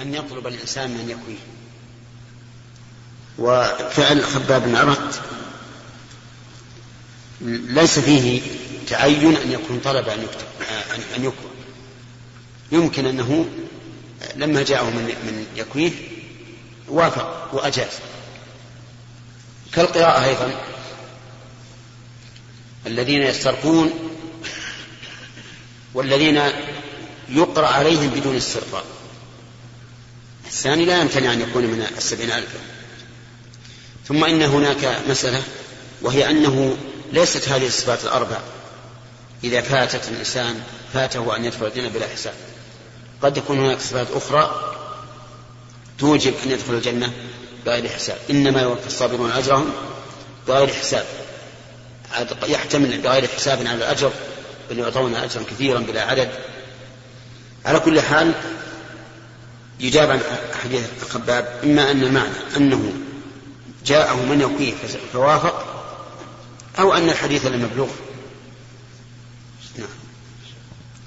أن يطلب الإنسان من يكويه وفعل خباب بن عرت ليس فيه تعين أن يكون طلب أن يكتب أن يكوى يمكن أنه لما جاءه من من يكويه وافق وأجاز. كالقراءة أيضا. الذين يسترقون والذين يقرأ عليهم بدون استرقاء. الثاني لا يمتنع أن يكون من السبعين ألفا. ثم إن هناك مسألة وهي أنه ليست هذه الصفات الأربع. إذا فاتت الإنسان فاته أن يدخل الجنة بلا حساب. قد يكون هناك صفات أخرى توجب أن يدخل الجنة بغير حساب. إنما يوفى الصابرون أجرهم بغير حساب. يحتمل بغير حساب على الأجر بل يعطون أجرا كثيرا بلا عدد. على كل حال يجاب عن حديث الخباب إما أن المعنى أنه جاءه من يقيه فوافق أو أن الحديث لم يبلغ نعم.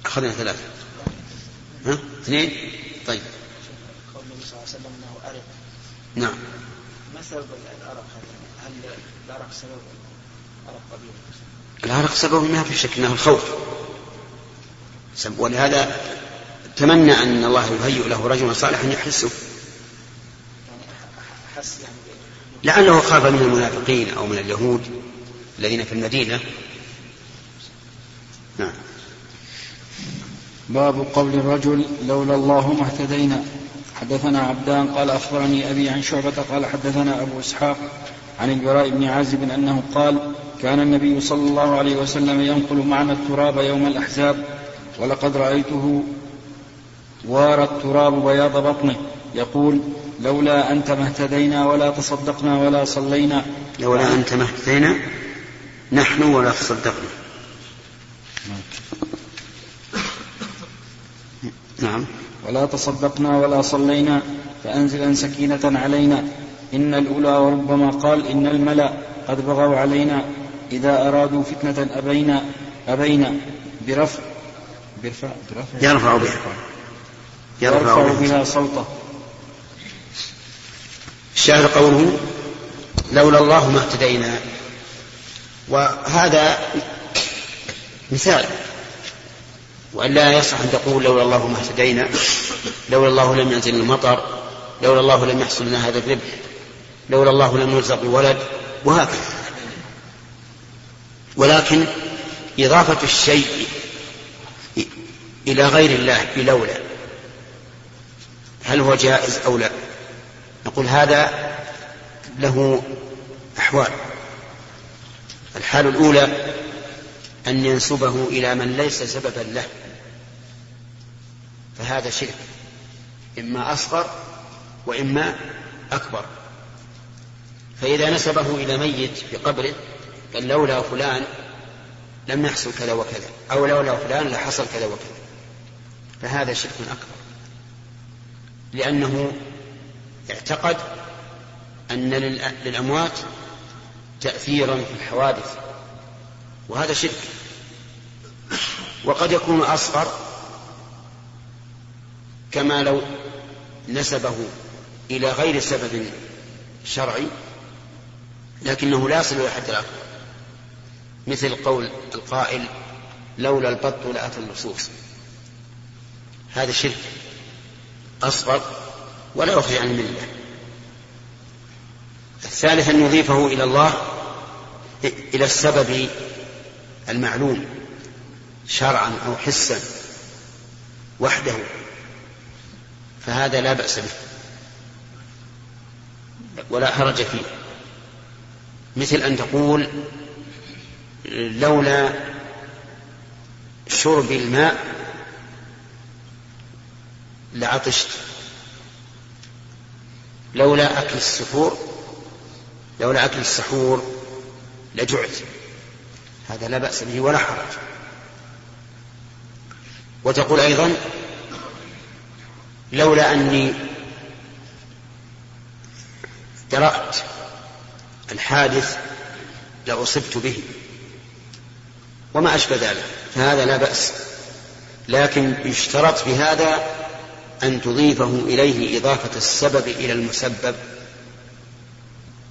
أخذنا ثلاثة. ها؟ اثنين؟ طيب. قول النبي صلى الله عليه وسلم أنه أرق نعم. ما سبب الأرق؟ هل الأرق سبب أرق قبيل العرق سبب ما في شك إنه الخوف. ولهذا تمنى أن الله يهيئ له رجلا صالحا يحسه لعله خاف من المنافقين أو من اليهود الذين في المدينة. نعم. باب قول الرجل لولا الله ما اهتدينا. حدثنا عبدان قال أخبرني أبي عن شعبة قال حدثنا أبو إسحاق عن البراء بن عازب أنه قال كان النبي صلى الله عليه وسلم ينقل معنا التراب يوم الأحزاب ولقد رأيته وارى التراب بياض بطنه. يقول لولا أنت ما اهتدينا ولا تصدقنا ولا صلينا. لولا أنت ما اهتدينا نحن ولا تصدقنا. نعم. ولا تصدقنا ولا صلينا فأنزلا سكينة علينا. إن الأولى وربما قال إن الملأ قد بغوا علينا. إذا أرادوا فتنة أبينا أبينا. برفع برفع برفع. يرفع بها يرفع, بها صوته. الشاهد قوله لولا الله ما اهتدينا. وهذا مثال. وألا يصح أن تقول لولا الله ما اهتدينا لولا الله لم ينزل المطر لولا الله لم يحصل لنا هذا الربح لولا الله لم نرزق بولد وهكذا. ولكن إضافة الشيء إلى غير الله بلولا هل هو جائز أو لا؟ نقول هذا له أحوال. الحال الأولى أن ينسبه إلى من ليس سببا له. فهذا شرك. إما أصغر وإما أكبر. فإذا نسبه إلى ميت في قبره قال لولا فلان لم يحصل كذا وكذا أو لولا فلان لحصل كذا وكذا. فهذا شرك أكبر. لأنه اعتقد أن للأموات تأثيرا في الحوادث وهذا شرك. وقد يكون أصغر كما لو نسبه إلى غير سبب شرعي لكنه لا يصل إلى حد الأكبر مثل قول القائل لولا البط لأتى اللصوص هذا شرك. أصغر ولا يخرج عن الملة. الثالث أن يضيفه إلى الله إلى السبب المعلوم شرعا أو حسا وحده. فهذا لا بأس به. ولا حرج فيه. مثل أن تقول لولا شرب الماء لعطشت. لولا أكل السحور لولا أكل السحور لجعت. هذا لا بأس به ولا حرج. وتقول أيضا لولا أني درأت الحادث لأصبت به. وما أشبه ذلك. فهذا لا بأس. لكن يشترط في هذا أن تضيفه إليه إضافة السبب إلى المسبب.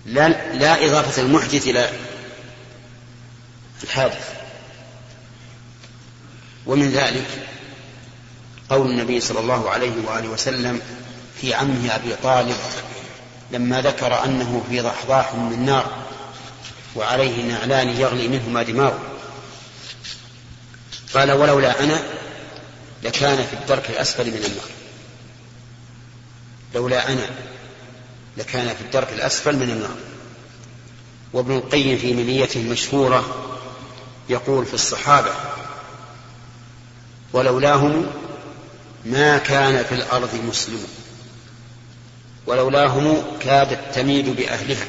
لا, لا إضافة المحدث إلى الحادث ومن ذلك قول النبي صلى الله عليه وآله وسلم في عمه أبي طالب لما ذكر أنه في ضحضاح من نار وعليه نعلان يغلي منهما دماغه. قال ولولا أنا لكان في الدرك الأسفل من النار. لولا أنا لكان في الدرك الأسفل من النار. وابن القيم في منيته المشهورة يقول في الصحابة ولولاهم ما كان في الأرض مسلم ولولاهم كادت تميد بأهلها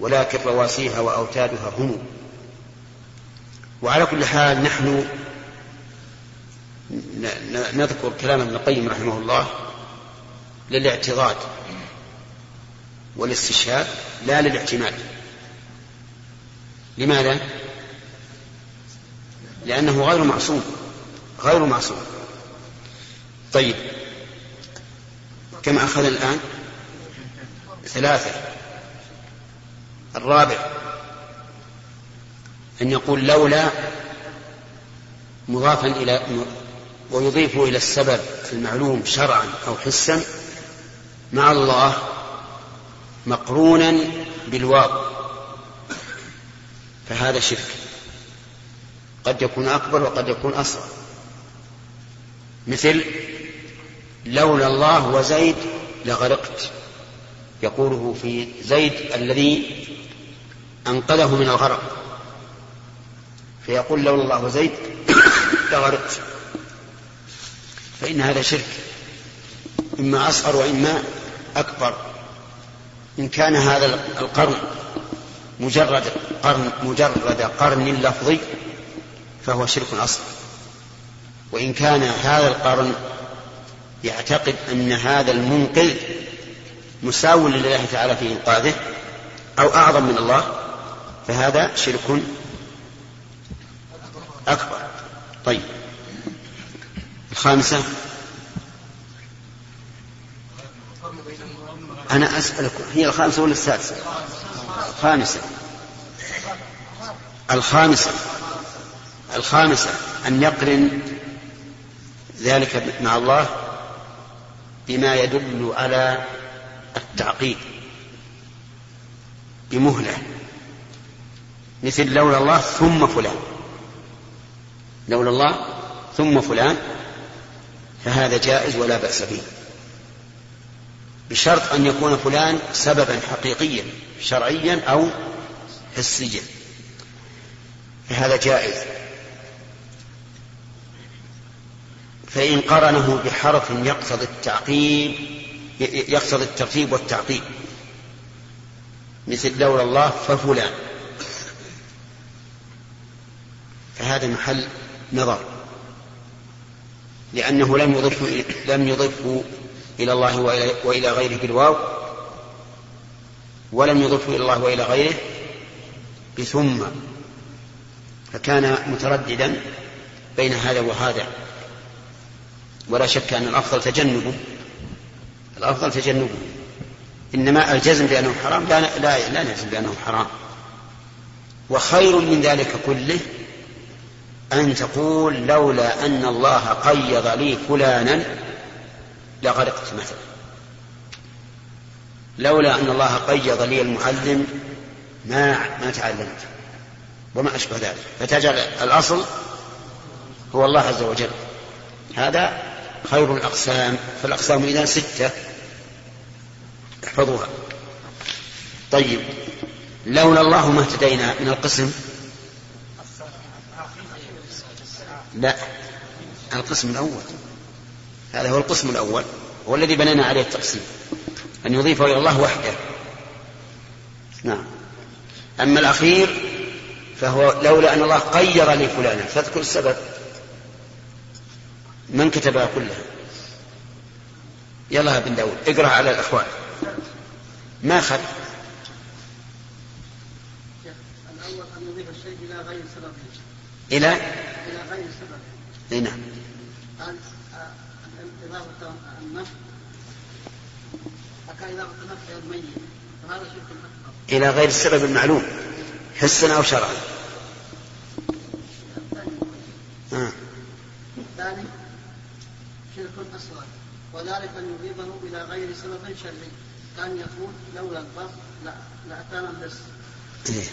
ولكن رواسيها وأوتادها هم. وعلى كل حال نحن نذكر كلام ابن القيم رحمه الله للاعتضاد والاستشهاد لا للاعتماد. لماذا؟ لأنه غير معصوم غير معصوم. طيب كم أخذ الآن؟ ثلاثة. الرابع أن يقول لولا مضافا إلى ويضيف إلى السبب المعلوم شرعا أو حسا مع الله مقرونا بالواو. فهذا شرك. قد يكون أكبر وقد يكون أصغر. مثل لولا الله وزيد لغرقت. يقوله في زيد الذي أنقذه من الغرق. فيقول لولا الله وزيد لغرقت. فإن هذا شرك. إما أصغر وإما أكبر. إن كان هذا القرن مجرد قرن مجرد قرن لفظي فهو شرك أصغر وإن كان هذا القرن يعتقد أن هذا المنقذ مساو لله تعالى في إنقاذه أو أعظم من الله فهذا شرك أكبر. طيب. الخامسة أنا أسألك هي الخامسة ولا السادسة؟ الخامسة. الخامسة. الخامسة. أن يقرن ذلك مع الله بما يدل على التعقيد. بمهلة. مثل لولا الله ثم فلان. لولا الله ثم فلان فهذا جائز ولا بأس به. بشرط أن يكون فلان سببا حقيقيا شرعيا أو حسيا. فهذا جائز. فإن قرنه بحرف يقتضي التعقيب يقتضي الترتيب والتعقيب. مثل لولا الله ففلان. فهذا محل نظر. لأنه لم يضفه لم يضفه إلى الله وإلى غيره بالواو ولم يضفه إلى الله وإلى غيره بثم فكان مترددا بين هذا وهذا ولا شك أن الأفضل تجنبه الأفضل تجنبه. إنما الجزم بأنه حرام لا لا لا نجزم بأنه حرام. وخير من ذلك كله أن تقول لولا أن الله قيض لي فلانا لغرقت مثلا لولا أن الله قيض لي المعلم ما ما تعلمت وما أشبه ذلك. فتجعل الأصل هو الله عز وجل. هذا خير الأقسام. فالأقسام إذا ستة احفظوها. طيب لولا الله ما اهتدينا من القسم. لا القسم الأول. هذا هو القسم الأول هو الذي بنينا عليه التقسيم أن يضيف إلى الله وحده. نعم. أما الأخير فهو لولا أن الله قير لي فلانا فاذكر السبب. من كتبها كلها؟ يلا بن داود اقرأ على الأخوان. ما خل الأول أن يضيف الشيء إلى غير سببه إلى إلى غير نعم. إضافة النفع أكا إضافة النفع الميت فهذا شرك أكبر. إلى غير السبب المعلوم حسا أو شرعا. آه. الثاني شرك أصغر. وذلك أن يضيفه إلى غير سبب شرعي. كان يقول لولا البصر لا لأتانا البس إيه.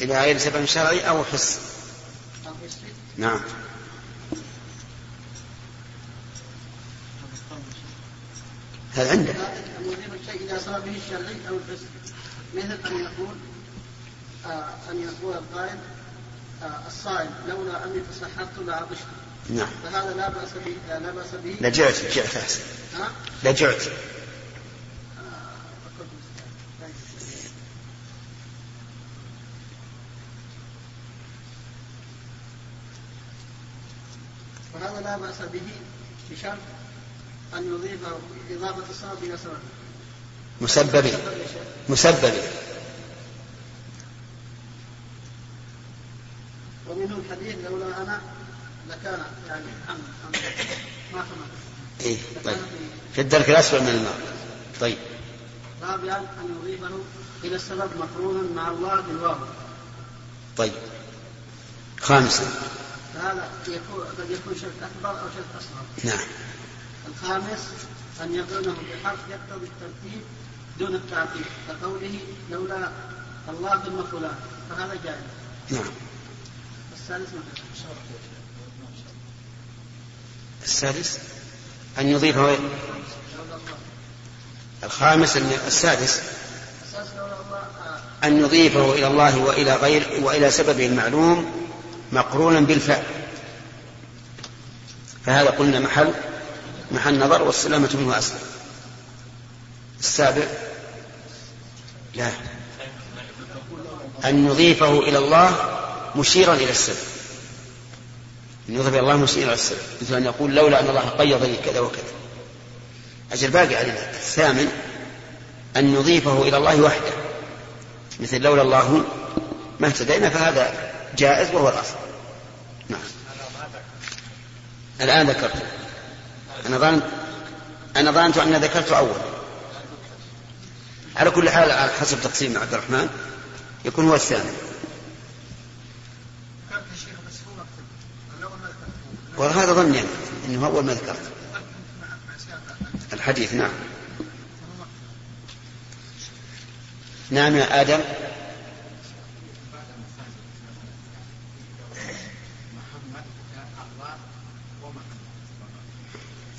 إلى غير سبب شرعي أو حس. أو حسي نعم. هذا عندك؟ يضيف الشيء إلى سببه الشرعي أو الحسي مثل أن يقول آه أن يقول القائل آه الصائم لولا أني تسحرت لعطشت. نعم. فهذا لا بأس به لا بأس به. لجعت جعت أحسن ها؟ لجعت وهذا لا بأس به بشرط أن يضيف إضافة السبب إلى سبب مسببي. مسببي ومنه الحديث لولا أنا لكان يعني ما كما إيه طيب. في الدرك الأسفل من الماء. طيب. رابعا أن يضيفه إلى السبب مقرونا مع الله بالواو. طيب. خامسا. يكون قد يكون شرك أكبر أو شرك أصغر. نعم. الخامس أن يقرنه بحرف يقتضي الترتيب دون التعقيب كقوله لولا الله ثم فلان فهذا جائز. نعم. السادس السادس؟ أن يضيفه الخامس أن السادس السادس. أن يضيفه إلى الله وإلى غير وإلى سببه المعلوم مقرونا بالفعل. فهذا قلنا محل. محل نظر والسلامة منه أسلم. السابع لا. أن يضيفه إلى الله مشيرا إلى السبب أن يضيف إلى الله مشيرا إلى السبب مثل أن يقول لولا أن الله قيض لي كذا وكذا. أجل باقي علينا. الثامن أن يضيفه إلى الله وحده. مثل لولا الله ما اهتدينا فهذا جائز وهو الأصل. نعم. الآن ذكرته أنا ظننت أنا ظننت أني ذكرت أول. على كل حال حسب تقسيم عبد الرحمن. يكون هو الثاني. وهذا ظني أنا أنه أول ما ذكرت. الحديث نعم. نعم يا آدم.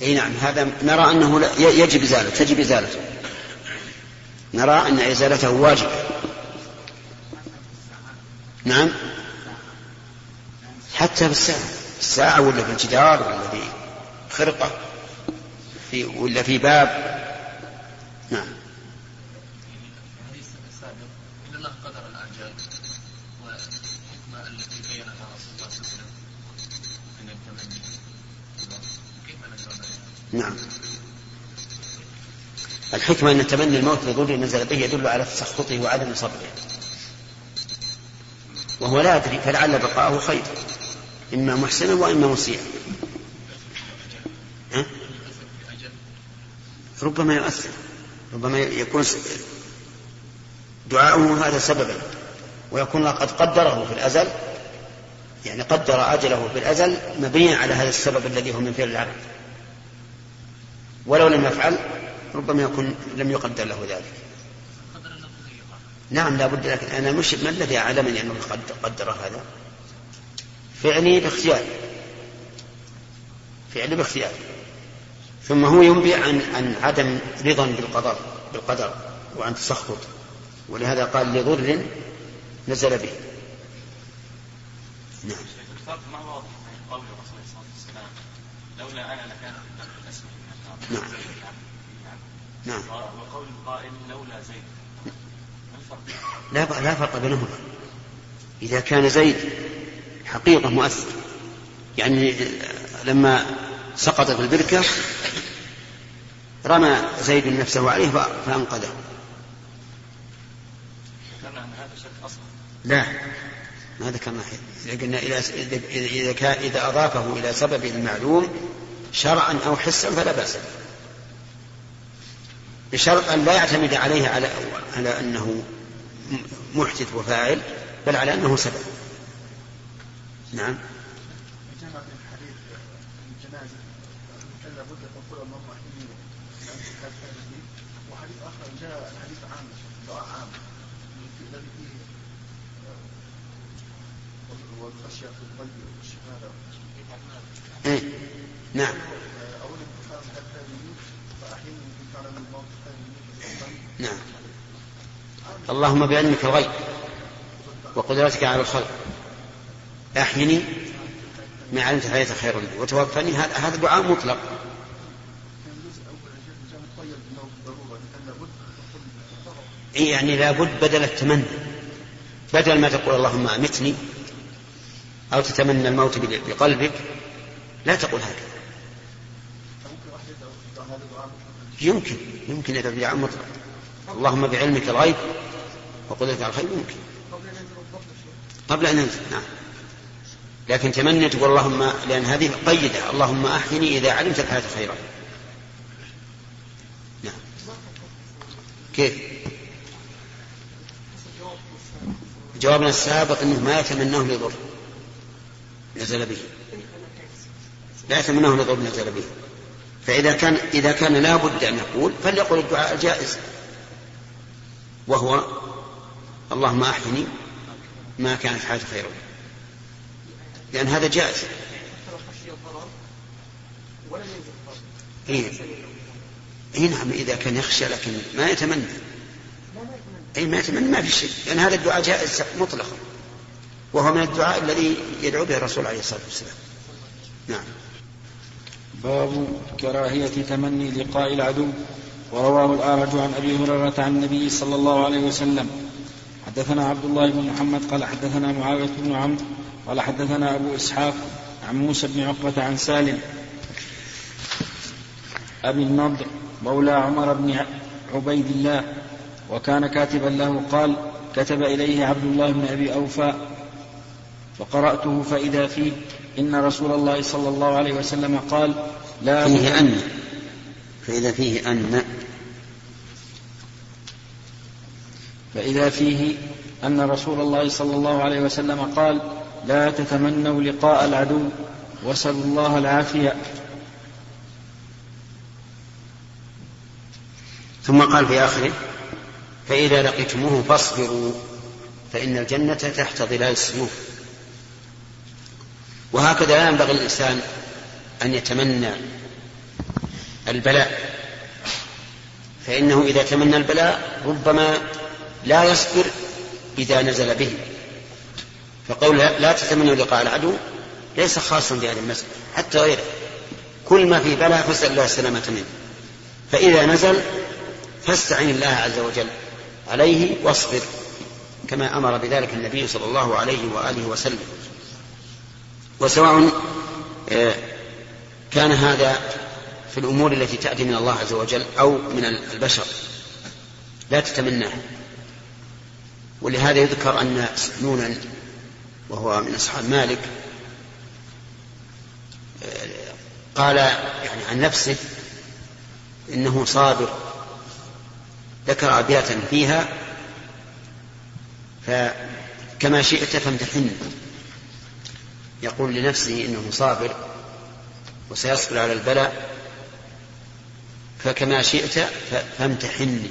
إي نعم هذا نرى أنه يجب ازالته تجب ازالته نرى أن إزالته واجبه نعم؟ حتى في الساعة الساعة ولا في الجدار ولا في خرقة في ولا في باب نعم الحديث السابق ان الله قدر الاجال والحكمه التي بينها رسول الله صلى الله عليه وسلم من التمني كيف نجرى ذلك؟ نعم الحكمة أن تمني الموت لضر نزل به يدل على تسخطه وعدم صبره. وهو لا يدري فلعل بقاءه خير. إما محسنا وإما مسيئا؟ ربما يؤثر. ربما يكون دعاؤه هذا سببا. ويكون قد قدره في الأزل. يعني قدر أجله في الأزل مبنيا على هذا السبب الذي هو من فعل العبد ولو لم يفعل ربما يكون لم يقدر له ذلك. نعم لا بد لكن أنا مش ما الذي أعلمني أنه قد قدر هذا؟ فعلي باختياري. فعلي باختياري. ثم هو ينبئ عن عن عدم رضا بالقدر بالقدر وعن تسخط ولهذا قال لضر نزل به. نعم. الفرق ما واضح بين قول الرسول صلى الله عليه وسلم؟ لولا أنا لكان الاسم نعم. نعم. وقول القائل لولا زيد؟ لا لا فرق بينهما. إذا كان زيد حقيقة مؤثر يعني لما سقط في البركة رمى زيد نفسه عليه فأنقذه. لا. ما ذكرنا إذا قلنا إذا إذا أضافه إلى سبب المعلوم شرعا أو حسا فلا بأس بشرط أن لا يعتمد عليه على على أنه محدث وفاعل بل على أنه سبب. نعم. جمع بين حديث الجنازة كان لابد أن تقول اللهم أحيني وحديث آخر جاء الحديث عام دعاء عام الذي فيه والخشية في القلب والشهادة إيه؟ نعم أول انتقام هذا فأحيني إن كان من الموت خير نعم اللهم بعلمك الغيب وقدرتك على الخلق أحيني ما علمت حياة خير لي. وتوفني. هذا دعاء مطلق. إيه يعني لابد بدل التمني. بدل ما تقول اللهم أمتني أو تتمنى الموت بقلبك لا تقول هكذا. يمكن يمكن إذا بدعاء مطلق. اللهم بعلمك الغيب وقدرتك على الخير يمكن قبل أن ينزل نعم. لكن تمني تقول اللهم لأن هذه قيدة اللهم أحيني إذا علمت الحياة خيرا. نعم. كيف؟ جوابنا السابق أنه ما يتمناه لضر نزل به. لا يتمناه لضر نزل به. فإذا كان إذا كان لا بد أن يقول فليقل الدعاء الجائز وهو اللهم أحيني ما كانت حياة خيرا. لأن هذا جائز. إيه. إيه نعم إذا كان يخشى لكن ما يتمنى. أي ما يتمنى ما في شيء. لأن هذا الدعاء جائز مطلقا. وهو من الدعاء الذي يدعو به الرسول عليه الصلاة والسلام. نعم. باب كراهية تمني لقاء العدو. ورواه الأعرج عن أبي هريرة عن النبي صلى الله عليه وسلم. حدثنا عبد الله بن محمد قال حدثنا معاوية بن عمرو قال حدثنا أبو إسحاق عن موسى بن عقبة عن سالم أبي النضر مولى عمر بن عبيد الله وكان كاتبا له قال كتب إليه عبد الله بن أبي أوفى فقرأته فإذا فيه إن رسول الله صلى الله عليه وسلم قال لا فيه أن فإذا فيه أن. فإذا فيه أن رسول الله صلى الله عليه وسلم قال لا تتمنوا لقاء العدو واسألوا الله العافية. ثم قال في آخره فإذا لقيتموه فاصبروا فإن الجنة تحت ظلال السيوف. وهكذا لا ينبغي الإنسان أن يتمنى البلاء فإنه إذا تمنى البلاء ربما لا يصبر إذا نزل به. فقول لا تتمنوا لقاء العدو ليس خاصا بهذه المسألة حتى غيره. كل ما في بلاء فاسأل الله السلامة منه. فإذا نزل فاستعن الله عز وجل عليه واصبر كما أمر بذلك النبي صلى الله عليه وآله وسلم. وسواء آه، كان هذا في الأمور التي تأتي من الله عز وجل أو من البشر. لا تتمناه ولهذا يذكر أن سنونا وهو من أصحاب مالك قال يعني عن نفسه إنه صابر ذكر أبياتا فيها فكما شئت فامتحن. يقول لنفسه إنه صابر وسيصبر على البلاء فكما شئت فامتحني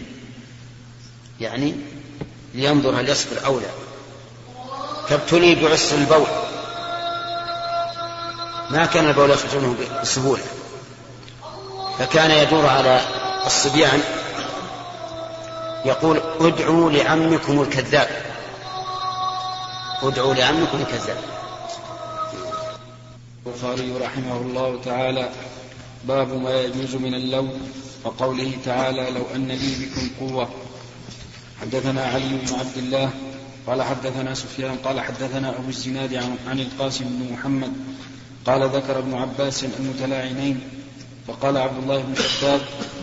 يعني لينظر هل يصبر أو لا. فابتلي بعسر البول. ما كان البول يخرج منه بسهولة. فكان يدور على الصبيان. يقول ادعوا لعمكم الكذاب. ادعوا لعمكم الكذاب. البخاري رحمه الله تعالى باب ما يجوز من اللون وقوله تعالى لو أن لي بكم قوة. حدثنا علي بن عبد الله قال حدثنا سفيان قال حدثنا أبو الزناد عن, القاسم بن محمد قال ذكر ابن عباس المتلاعنين فقال عبد الله بن شداد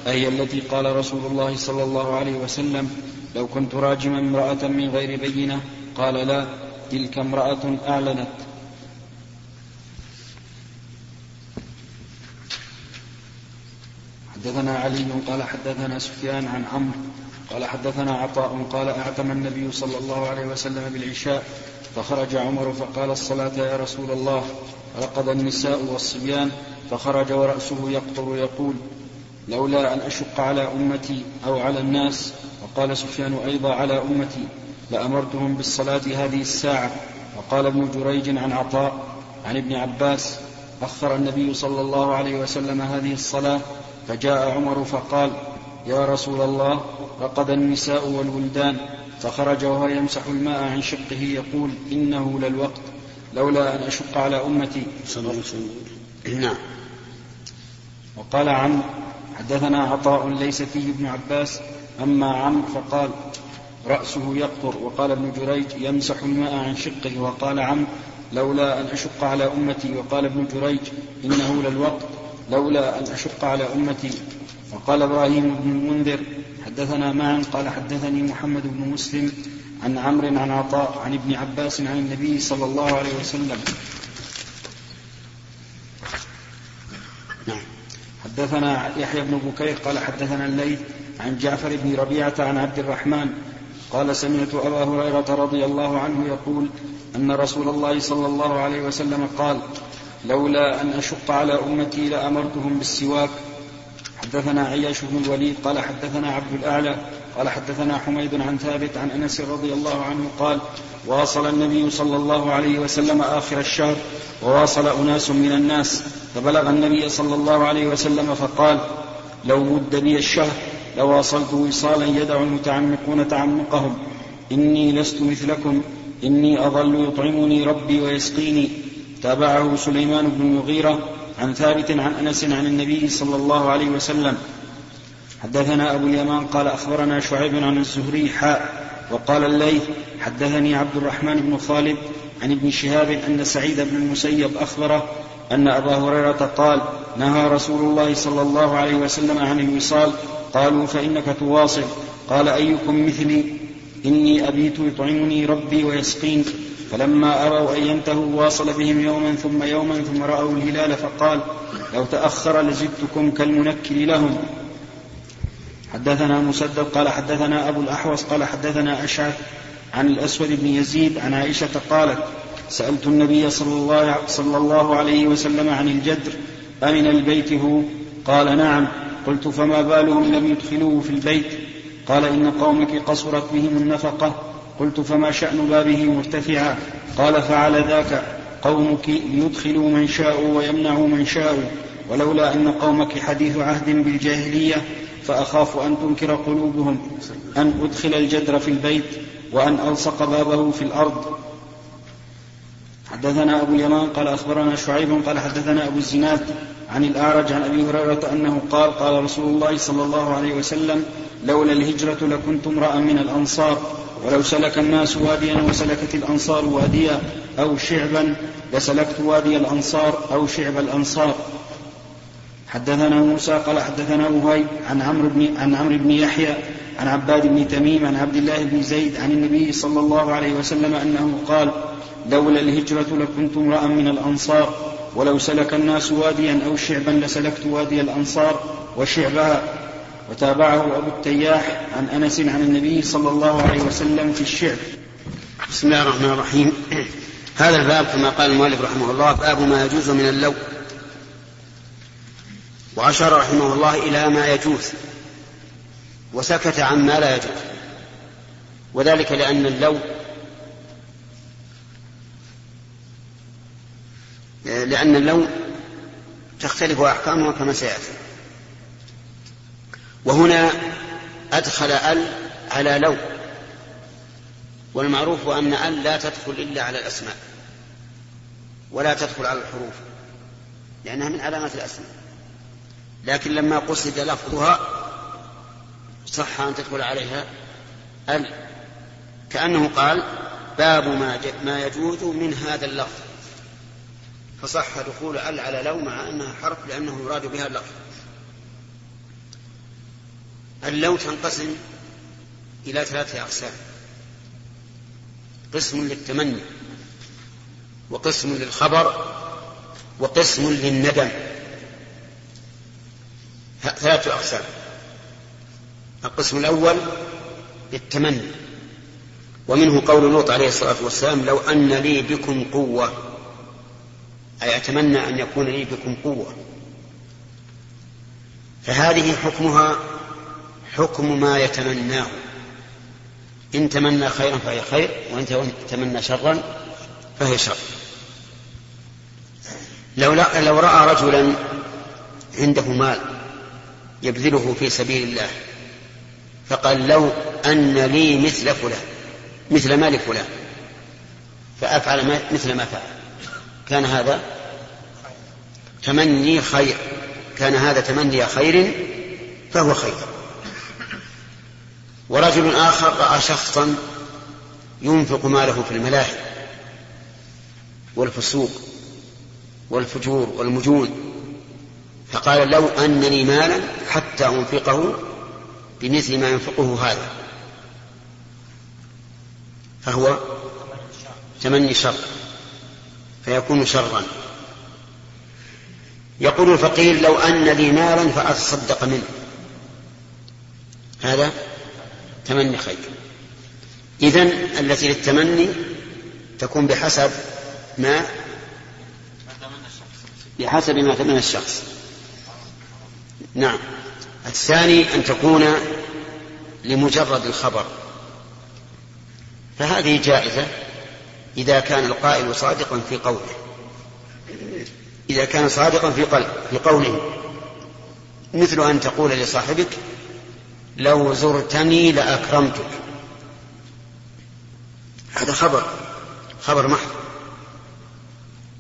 أهي التي قال رسول الله صلى الله عليه وسلم لو كنت راجما امرأة من غير بينة قال لا تلك امرأة أعلنت. علي قال حدثنا سفيان عن عمرو قال حدثنا عطاء قال أعتم النبي صلى الله عليه وسلم بالعشاء فخرج عمر فقال الصلاة يا رسول الله رقد النساء والصبيان فخرج ورأسه يقطر يقول لولا أن أشق على أمتي أو على الناس وقال سفيان أيضا على أمتي لأمرتهم بالصلاة هذه الساعة. وقال ابن جريج عن عطاء عن ابن عباس أخر النبي صلى الله عليه وسلم هذه الصلاة فجاء عمر فقال يا رسول الله رقد النساء والولدان فخرج وهو يمسح الماء عن شقه يقول إنه للوقت لولا أن أشق على أمتي. نعم. وقال عم حدثنا عطاء ليس فيه ابن عباس أما عم فقال رأسه يقطر. وقال ابن جريج يمسح الماء عن شقه. وقال عم لولا أن أشق على أمتي. وقال ابن جريج إنه للوقت لولا أن أشق على أمتي. وقال إبراهيم بن المنذر حدثنا معا قال حدثني محمد بن مسلم عن عمرو عن عطاء عن ابن عباس عن النبي صلى الله عليه وسلم. حدثنا يحيى بن بكير قال حدثنا الليث عن جعفر بن ربيعة عن عبد الرحمن قال سمعت أبا هريرة رضي الله عنه يقول أن رسول الله صلى الله عليه وسلم قال لولا أن أشق على أمتي لأمرتهم بالسواك حدثنا عياش بن الوليد قال حدثنا عبد الأعلى قال حدثنا حميد عن ثابت عن أنس رضي الله عنه قال واصل النبي صلى الله عليه وسلم آخر الشهر وواصل أناس من الناس فبلغ النبي صلى الله عليه وسلم فقال لو مد بي الشهر لواصلت وصالا يدع المتعمقون تعمقهم إني لست مثلكم إني أظل يطعمني ربي ويسقيني. تابعه سليمان بن المغيرة عن ثابت عن أنس عن النبي صلى الله عليه وسلم. حدثنا أبو اليمان قال أخبرنا شعيب عن الزهري حاء وقال الليث حدثني عبد الرحمن بن خالد عن ابن شهاب أن سعيد بن المسيب أخبره أن أبا هريرة قال نهى رسول الله صلى الله عليه وسلم عن الوصال. قالوا فإنك تواصل. قال أيكم مثلي؟ إني أبيت يطعمني ربي ويسقين. فلما أروا أن ينتهوا واصل بهم يوما ثم يوما ثم رأوا الهلال فقال لو تأخر لزدتكم كالمنكر لهم. حدثنا مسدد قال حدثنا أبو الأحوص قال حدثنا أشعث عن الأسود بن يزيد عن عائشة قالت سألت النبي صلى الله, صلى الله عليه وسلم عن الجدر أمن البيت هو؟ قال نعم. قلت فما بالهم لم يدخلوه في البيت؟ قال إن قومك قصرت بهم النفقة. قلت فما شأن بابه مرتفعا؟ قال فعل ذاك. قومك ليدخلوا من شاءوا ويمنعوا من شاءوا. ولولا أن قومك حديث عهد بالجاهلية فأخاف أن تنكر قلوبهم. أن أدخل الجدر في البيت وأن ألصق بابه في الأرض. حدثنا أبو اليمان قال أخبرنا شعيب قال حدثنا أبو الزناد عن الأعرج عن أبي هريرة أنه قال قال رسول الله صلى الله عليه وسلم لولا الهجرة لكنت امرأ من الأنصار. ولو سلك الناس واديا وسلكت الأنصار واديا أو شعبا لسلكت وادي الأنصار أو شعب الأنصار. حدثنا موسى قال حدثنا وهيب عن عمرو بن عن عمرو بن يحيى عن عباد بن تميم عن عبد الله بن زيد عن النبي صلى الله عليه وسلم أنه قال لولا الهجرة لكنت امرأ من الأنصار ولو سلك الناس واديا أو شعبا لسلكت وادي الأنصار وشعبها. وتابعه أبو التياح عن أنس عن النبي صلى الله عليه وسلم في الشعب بسم الله الرحمن الرحيم. هذا الباب كما قال المؤلف رحمه الله باب ما يجوز من اللو. وأشار رحمه الله إلى ما يجوز وسكت عن ما لا يجوز. وذلك لأن اللو لأن اللو تختلف أحكامها كما سيأتي. وهنا أدخل أل على لو والمعروف أن أل لا تدخل إلا على الأسماء ولا تدخل على الحروف لأنها من علامات الأسماء. لكن لما قصد لفظها صح أن تدخل عليها أل كأنه قال باب ما, ما يجوز من هذا اللفظ. فصح دخول أل على لو مع أنها حرف لأنه يراد بها اللفظ. اللو تنقسم إلى ثلاثة أقسام. قسم للتمني وقسم للخبر وقسم للندم. ثلاثة أقسام. القسم الأول للتمني ومنه قول لوط عليه الصلاة والسلام لو أن لي بكم قوة. أي أتمنى أن يكون لي بكم قوة. فهذه حكمها حكم ما يتمناه. إن تمنى خيرا فهي خير وإن تمنى شرا فهي شر. لو, لو رأى رجلا عنده مال يبذله في سبيل الله فقال لو أن لي مثل فلان مثل مال فلان فأفعل مثل ما فعل. كان هذا تمني خير كان هذا تمني خير فهو خير. ورجل آخر رأى شخصا ينفق ماله في الملاهي والفسوق والفجور والمجون فقال لو أن لي مالا حتى أنفقه بمثل ما ينفقه هذا. فهو تمني شر فيكون شرا. يقول الفقير لو أن لي مالا فأتصدق منه. هذا تمني خير. إذن التي للتمني تكون بحسب ما بحسب ما تمنى الشخص. نعم. الثاني أن تكون لمجرد الخبر. فهذه جائزة إذا كان القائل صادقا في قوله. إذا كان صادقا في قلب في قوله. مثل أن تقول لصاحبك لو زرتني لأكرمتك. هذا خبر خبر محض.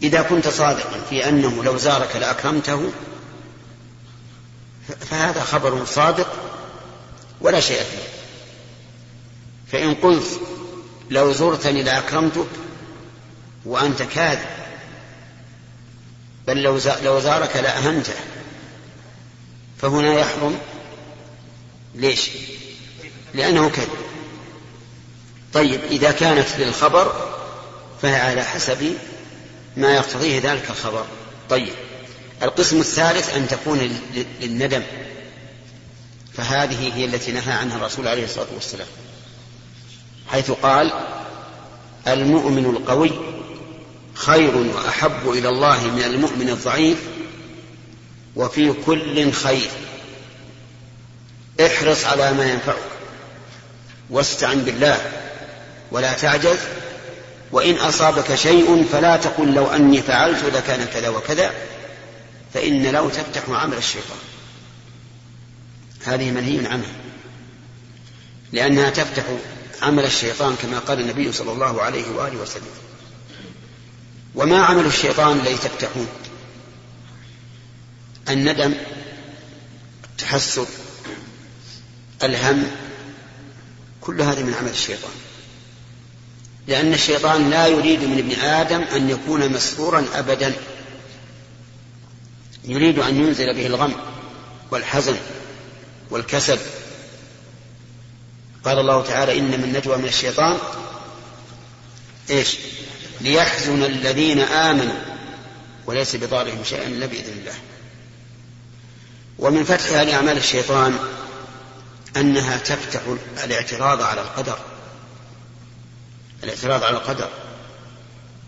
إذا كنت صادقا في أنه لو زارك لأكرمته فهذا خبر صادق ولا شيء فيه. فإن قلت لو زرتني لأكرمتك وأنت كاذب بل لو زارك لأهنته فهنا يحرم ليش؟ لأنه كذب. طيب إذا كانت للخبر فهي على حسب ما يقتضيه ذلك الخبر. طيب القسم الثالث أن تكون للندم. فهذه هي التي نهى عنها الرسول عليه الصلاة والسلام. حيث قال المؤمن القوي خير وأحب إلى الله من المؤمن الضعيف وفي كل خير. احرص على ما ينفعك. واستعن بالله ولا تعجز. وإن أصابك شيء فلا تقل لو أني فعلت لكان كذا وكذا فإن لو تفتح عمل الشيطان. هذه منهي عنها. لأنها تفتح عمل الشيطان كما قال النبي صلى الله عليه وآله وسلم. وما عمل الشيطان الذي تفتحون؟ الندم التحسر الهم كل هذه من عمل الشيطان. لأن الشيطان لا يريد من ابن آدم أن يكون مسرورا أبدا. يريد أن ينزل به الغم والحزن والكسل. قال الله تعالى إن من نجوى من الشيطان إيش؟ ليحزن الذين آمنوا. وليس بضارهم شيئا إلا بإذن الله. ومن فتحها لأعمال الشيطان أنها تفتح الاعتراض على القدر. الاعتراض على القدر.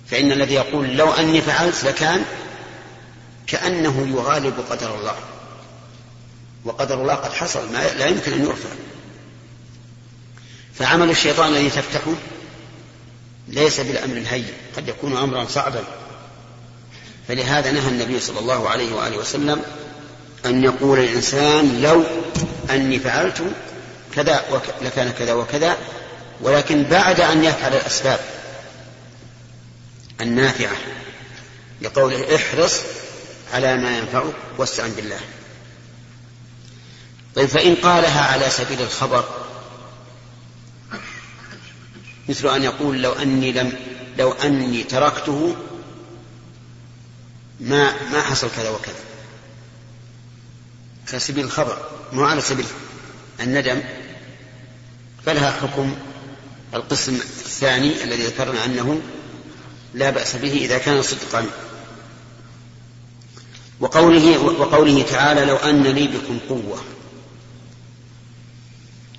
فإن الذي يقول لو أني فعلت لكان كأنه يغالب قدر الله. وقدر الله قد حصل ما لا يمكن أن يرفع. فعمل الشيطان الذي تفتحه ليس بالأمر الهين قد يكون أمرا صعبا. فلهذا نهى النبي صلى الله عليه وآله وسلم أن يقول الإنسان لو أني فعلت كذا وك... لكان كذا وكذا ولكن بعد أن يفعل الأسباب النافعة لقوله احرص على ما ينفعك واستعن بالله. طيب فإن قالها على سبيل الخبر مثل أن يقول لو أني لم لو أني تركته ما ما حصل كذا وكذا. على سبيل الخبر مو على سبيل الندم فلها حكم القسم الثاني الذي ذكرنا أنه لا بأس به إذا كان صدقا. وقوله وقوله تعالى لو أن لي بكم قوة.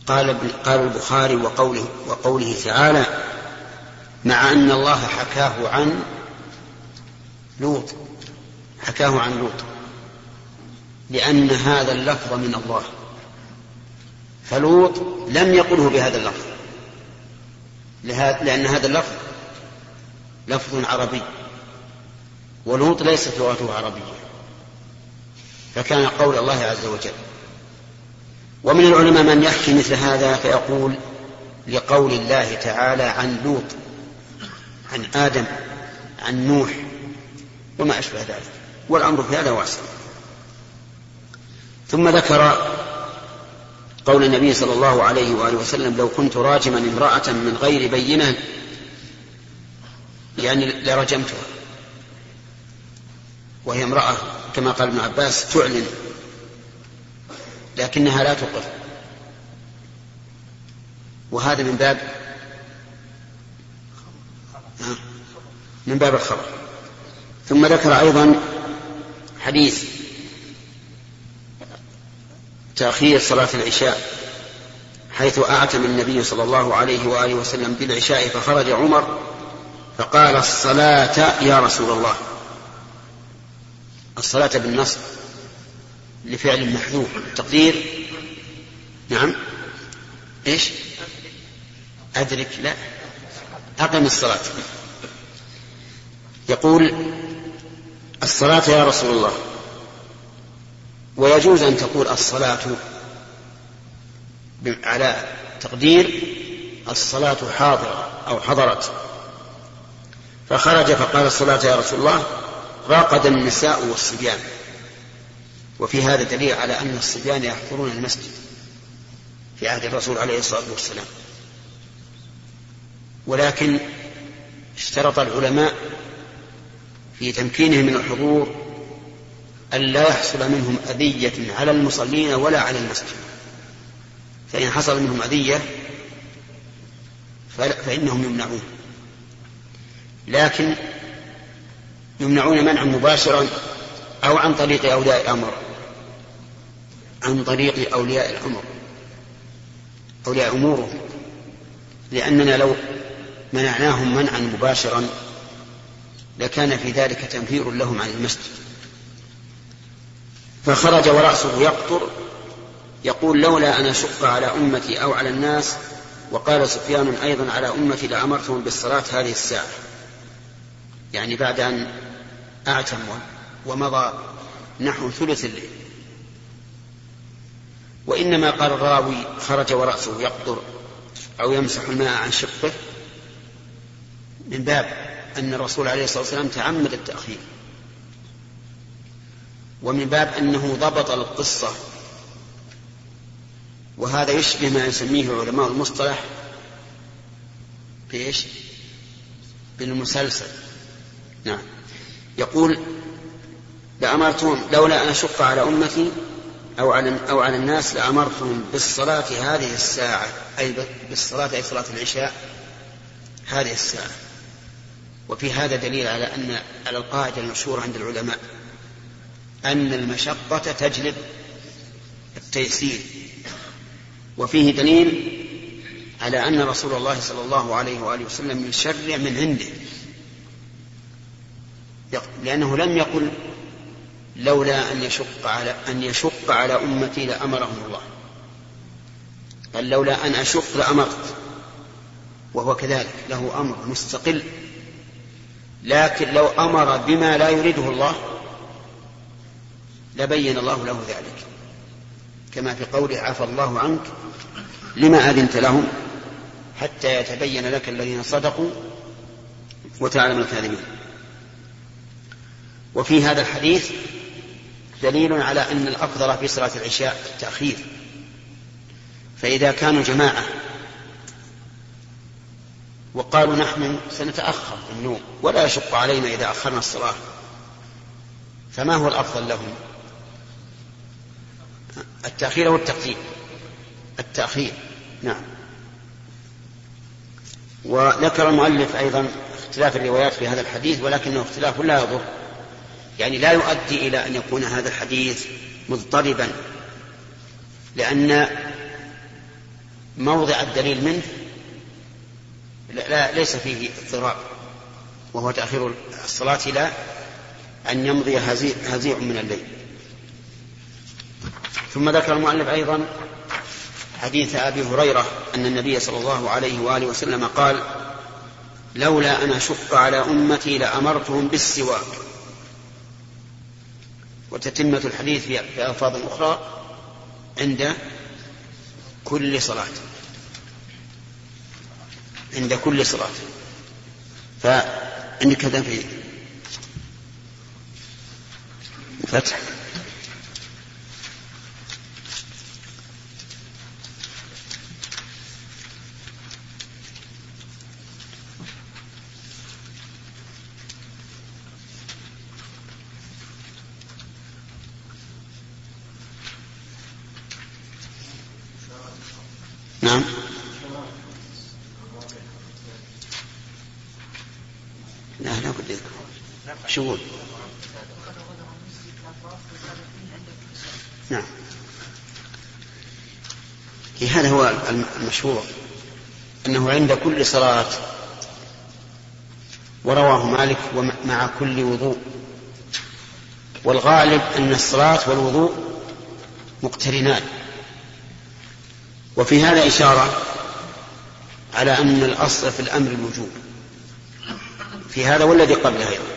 قال قال البخاري وقوله وقوله تعالى مع أن الله حكاه عن لوط. حكاه عن لوط. لأن هذا اللفظ من الله. فلوط لم يقله بهذا اللفظ. لأن هذا اللفظ لفظ عربي. ولوط ليست لغته عربية. فكان قول الله عز وجل. ومن العلماء من يحكي مثل هذا فيقول لقول الله تعالى عن لوط عن آدم عن نوح وما أشبه ذلك. والأمر في هذا واسع. ثم ذكر قول النبي صلى الله عليه وآله وسلم لو كنت راجما امرأة من غير بينة يعني لرجمتها. وهي امرأة كما قال ابن عباس تعلن لكنها لا تقر. وهذا من باب من باب الخبر. ثم ذكر أيضا حديث تأخير صلاة العشاء حيث أعتم النبي صلى الله عليه وآله وسلم بالعشاء فخرج عمر فقال الصلاة يا رسول الله. الصلاة بالنصب لفعل محذوف تقدير؟ نعم. إيش؟ أدرك لا. أقم الصلاة. يقول الصلاة يا رسول الله. ويجوز أن تقول الصلاة على تقدير الصلاة حاضرة أو حضرت. فخرج فقال الصلاة يا رسول الله راقد النساء والصبيان. وفي هذا دليل على أن الصبيان يحضرون المسجد في عهد الرسول عليه الصلاة والسلام. ولكن اشترط العلماء في تمكينهم من الحضور أن لا يحصل منهم أذية على المصلين ولا على المسجد. فإن حصل منهم أذية فإنهم يمنعون. لكن يمنعون منعا مباشرا أو عن طريق أولياء الأمر. عن طريق أولياء الأمر. أولياء أمورهم. لأننا لو منعناهم منعا مباشرا لكان في ذلك تنفير لهم عن المسجد. فخرج ورأسه يقطر يقول لولا أن أشق على أمتي أو على الناس وقال سفيان أيضا على أمتي لأمرتهم بالصلاة هذه الساعة. يعني بعد أن أعتم ومضى نحو ثلث الليل. وإنما قال الراوي خرج ورأسه يقطر أو يمسح الماء عن شقه من باب أن الرسول عليه الصلاة والسلام تعمد التأخير. ومن باب أنه ضبط القصة. وهذا يشبه ما يسميه علماء المصطلح بإيش؟ بالمسلسل. نعم. يقول لأمرتهم لولا أن أشق على أمتي أو على أو على الناس لأمرتهم بالصلاة هذه الساعة. أي بالصلاة أي صلاة العشاء هذه الساعة. وفي هذا دليل على أن على القاعدة المشهورة عند العلماء. أن المشقة تجلب التيسير. وفيه دليل على أن رسول الله صلى الله عليه وآله وسلم يشرع من عنده. لأنه لم يقل لولا أن يشق على أن يشق على أمتي لأمرهم الله. قال لولا أن أشق لأمرت. وهو كذلك. له أمر مستقل. لكن لو أمر بما لا يريده الله لبين الله له ذلك. كما في قوله عفى الله عنك لما أذنت لهم حتى يتبين لك الذين صدقوا وتعلم الكاذبين. وفي هذا الحديث دليل على أن الأفضل في صلاة العشاء التأخير. فإذا كانوا جماعة وقالوا نحن سنتأخر النوم ولا يشق علينا إذا أخرنا الصلاة فما هو الأفضل لهم؟ التأخير أو التقديم. التأخير نعم. وذكر المؤلف أيضا اختلاف الروايات في هذا الحديث ولكنه اختلاف لا يضر. يعني لا يؤدي إلى أن يكون هذا الحديث مضطربا لأن موضع الدليل منه لا, لا ليس فيه اضطراب. وهو تأخير الصلاة إلى أن يمضي هزيع من الليل. ثم ذكر المؤلف أيضا حديث أبي هريرة أن النبي صلى الله عليه وآله وسلم قال لولا أن أشق على أمتي لأمرتهم بالسواك. وتتمة الحديث في ألفاظ أخرى عند كل صلاة. عند كل صلاة. فعندك كذا في فتح نعم لا لا بد يذكر يقول؟ نعم. هذا هو المشهور أنه عند كل صلاة ورواه مالك مع كل وضوء. والغالب أن الصلاة والوضوء مقترنان. وفي هذا إشارة على أن الأصل في الأمر الوجوب. في هذا والذي قبله أيضا.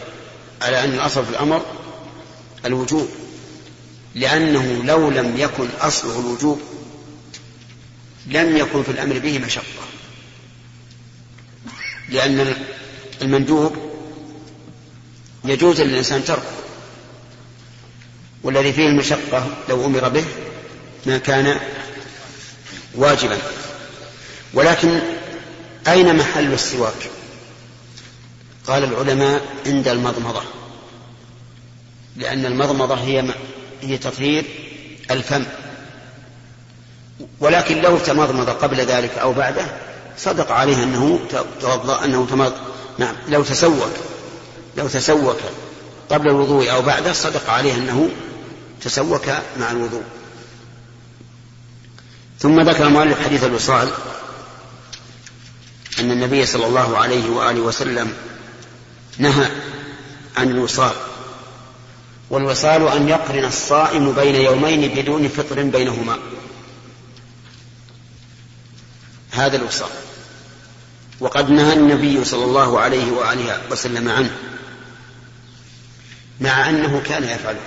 على أن الأصل في الأمر الوجوب لأنه لو لم يكن أصله الوجوب لم يكن في الأمر به مشقة. لأن المندوب يجوز للإنسان تركه والذي فيه المشقة لو أمر به ما كان واجبا. ولكن أين محل السواك؟ قال العلماء عند المضمضة لأن المضمضة هي هي تطهير الفم. ولكن لو تمضمض قبل ذلك أو بعده صدق عليه أنه توضأ أنه تمض نعم لو تسوك لو تسوك قبل الوضوء أو بعده صدق عليه أنه تسوك مع الوضوء. ثم ذكر المؤلف حديث الوصال أن النبي صلى الله عليه وآله وسلم نهى عن الوصال والوصال أن يقرن الصائم بين يومين بدون فطر بينهما. هذا الوصال. وقد نهى النبي صلى الله عليه وآله وسلم عنه مع أنه كان يفعله.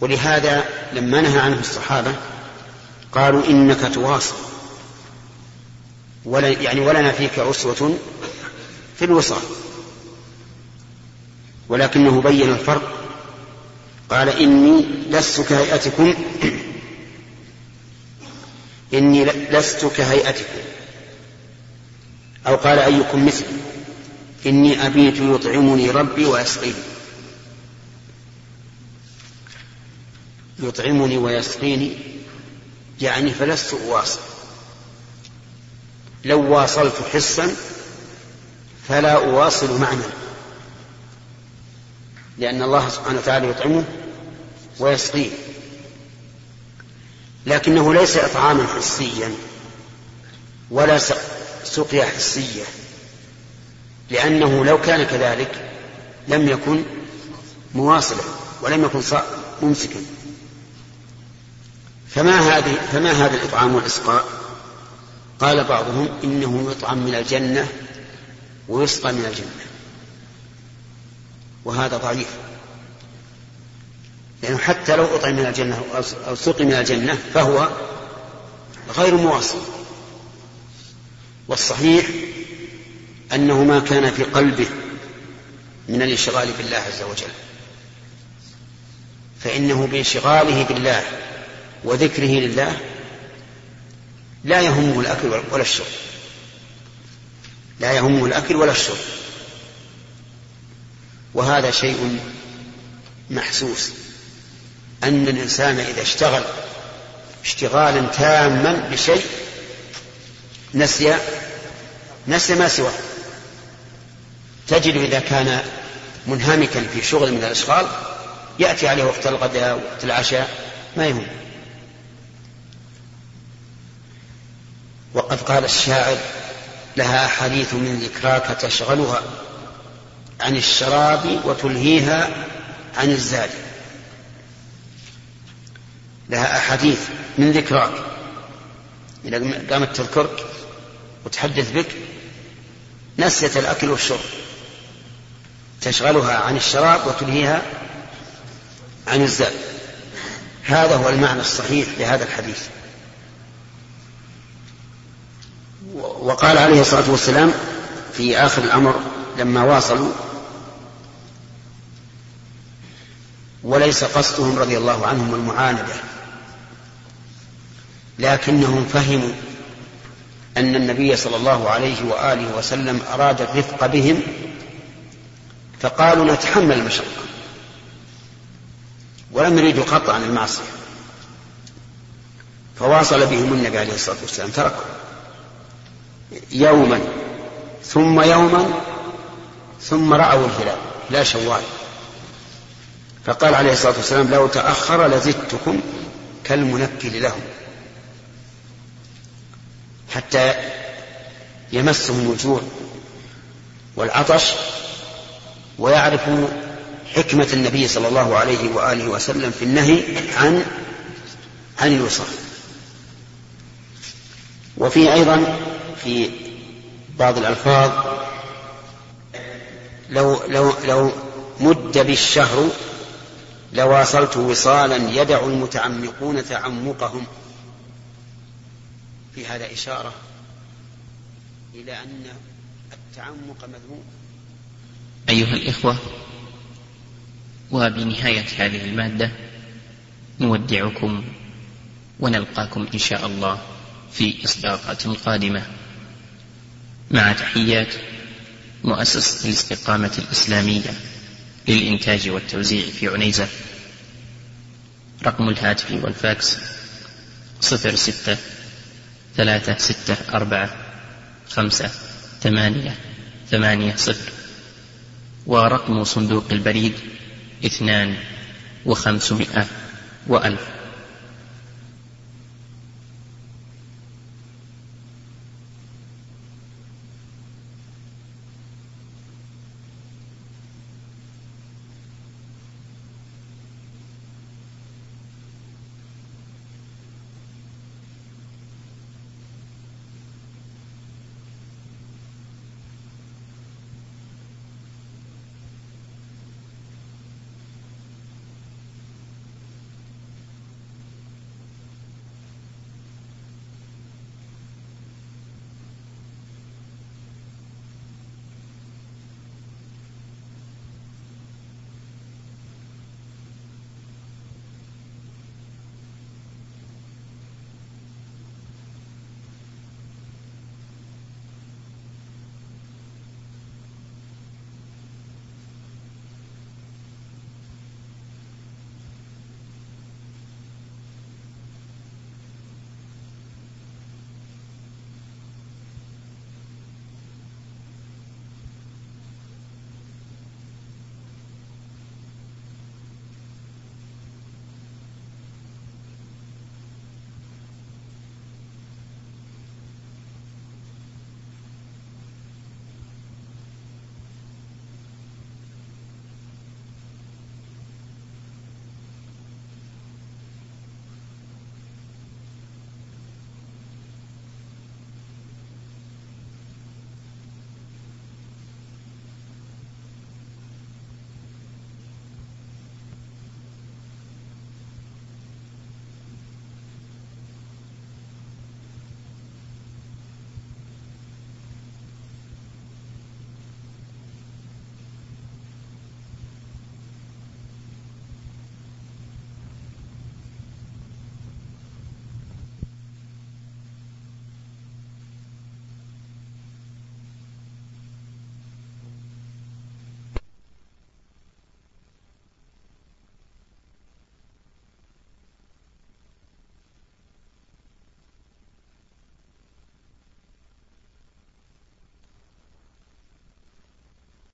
ولهذا لما نهى عنه الصحابة قالوا إنك تواصل ولا يعني ولنا فيك أسوة في الوصال. ولكنه بين الفرق. قال إني لست كهيئتكم. إني لست كهيئتكم. أو قال أيكم مثلي. إني أبيت يطعمني ربي ويسقيني. يطعمني ويسقيني. يعني فلست أواصل لو واصلت حسا فلا أواصل معنى لأن الله سبحانه وتعالى يطعمه ويسقيه. لكنه ليس إطعاما حسيا ولا سقيا حسية لأنه لو كان كذلك لم يكن مواصلا ولم يكن ممسكا. فما هذه فما هذا الإطعام والإسقاء؟ قال بعضهم إنه يطعم من الجنة ويسقى من الجنة. وهذا ضعيف. لأنه حتى لو أطعم من الجنة أو سقي من الجنة فهو غير مواصل. والصحيح أنه ما كان في قلبه من الانشغال بالله عز وجل. فإنه بانشغاله بالله وذكره لله لا يهمه الأكل ولا الشرب. لا يهمه الأكل ولا الشرب. وهذا شيء محسوس أن الإنسان إذا اشتغل اشتغالا تاما بشيء نسي نسي ما سواه. تجد إذا كان منهمكا في شغل من الأشغال يأتي عليه وقت الغداء وقت العشاء ما يهم. وقد قال الشاعر لها أحاديث من ذكراك تشغلها عن الشراب وتلهيها عن الزاد. لها أحاديث من ذكراك. إذا قامت تذكرك وتحدث بك نسيت الأكل والشرب. تشغلها عن الشراب وتلهيها عن الزاد. هذا هو المعنى الصحيح لهذا الحديث. وقال عليه الصلاة والسلام في آخر الأمر لما واصلوا وليس قصدهم رضي الله عنهم المعاندة لكنهم فهموا أن النبي صلى الله عليه وآله وسلم أراد الرفق بهم فقالوا نتحمل المشقة ولم يريدوا قطعا المعصية فواصل بهم النبي عليه الصلاة والسلام تركوا يوما ثم يوما ثم رأوا الهلال لا شوال. فقال عليه الصلاة والسلام لو تأخر لزدتكم كالمنكل لهم. حتى يمسهم الجوع والعطش ويعرفوا حكمة النبي صلى الله عليه وآله وسلم في النهي عن عن الوصال وفي أيضا في بعض الألفاظ لو لو لو مد بالشهر لواصلت وصالا يدع المتعمقون تعمقهم. في هذا إشارة إلى أن التعمق مذموم. أيها الإخوة وبنهاية هذه المادة نودعكم ونلقاكم إن شاء الله في إصداقات قادمة. مع تحيات مؤسسة الاستقامة الإسلامية للإنتاج والتوزيع في عنيزة. رقم الهاتف والفاكس صفر ستة ثلاثة ستة أربعة خمسة ثمانية ثمانية صفر ورقم صندوق البريد اثنان وخمسمائة وألف.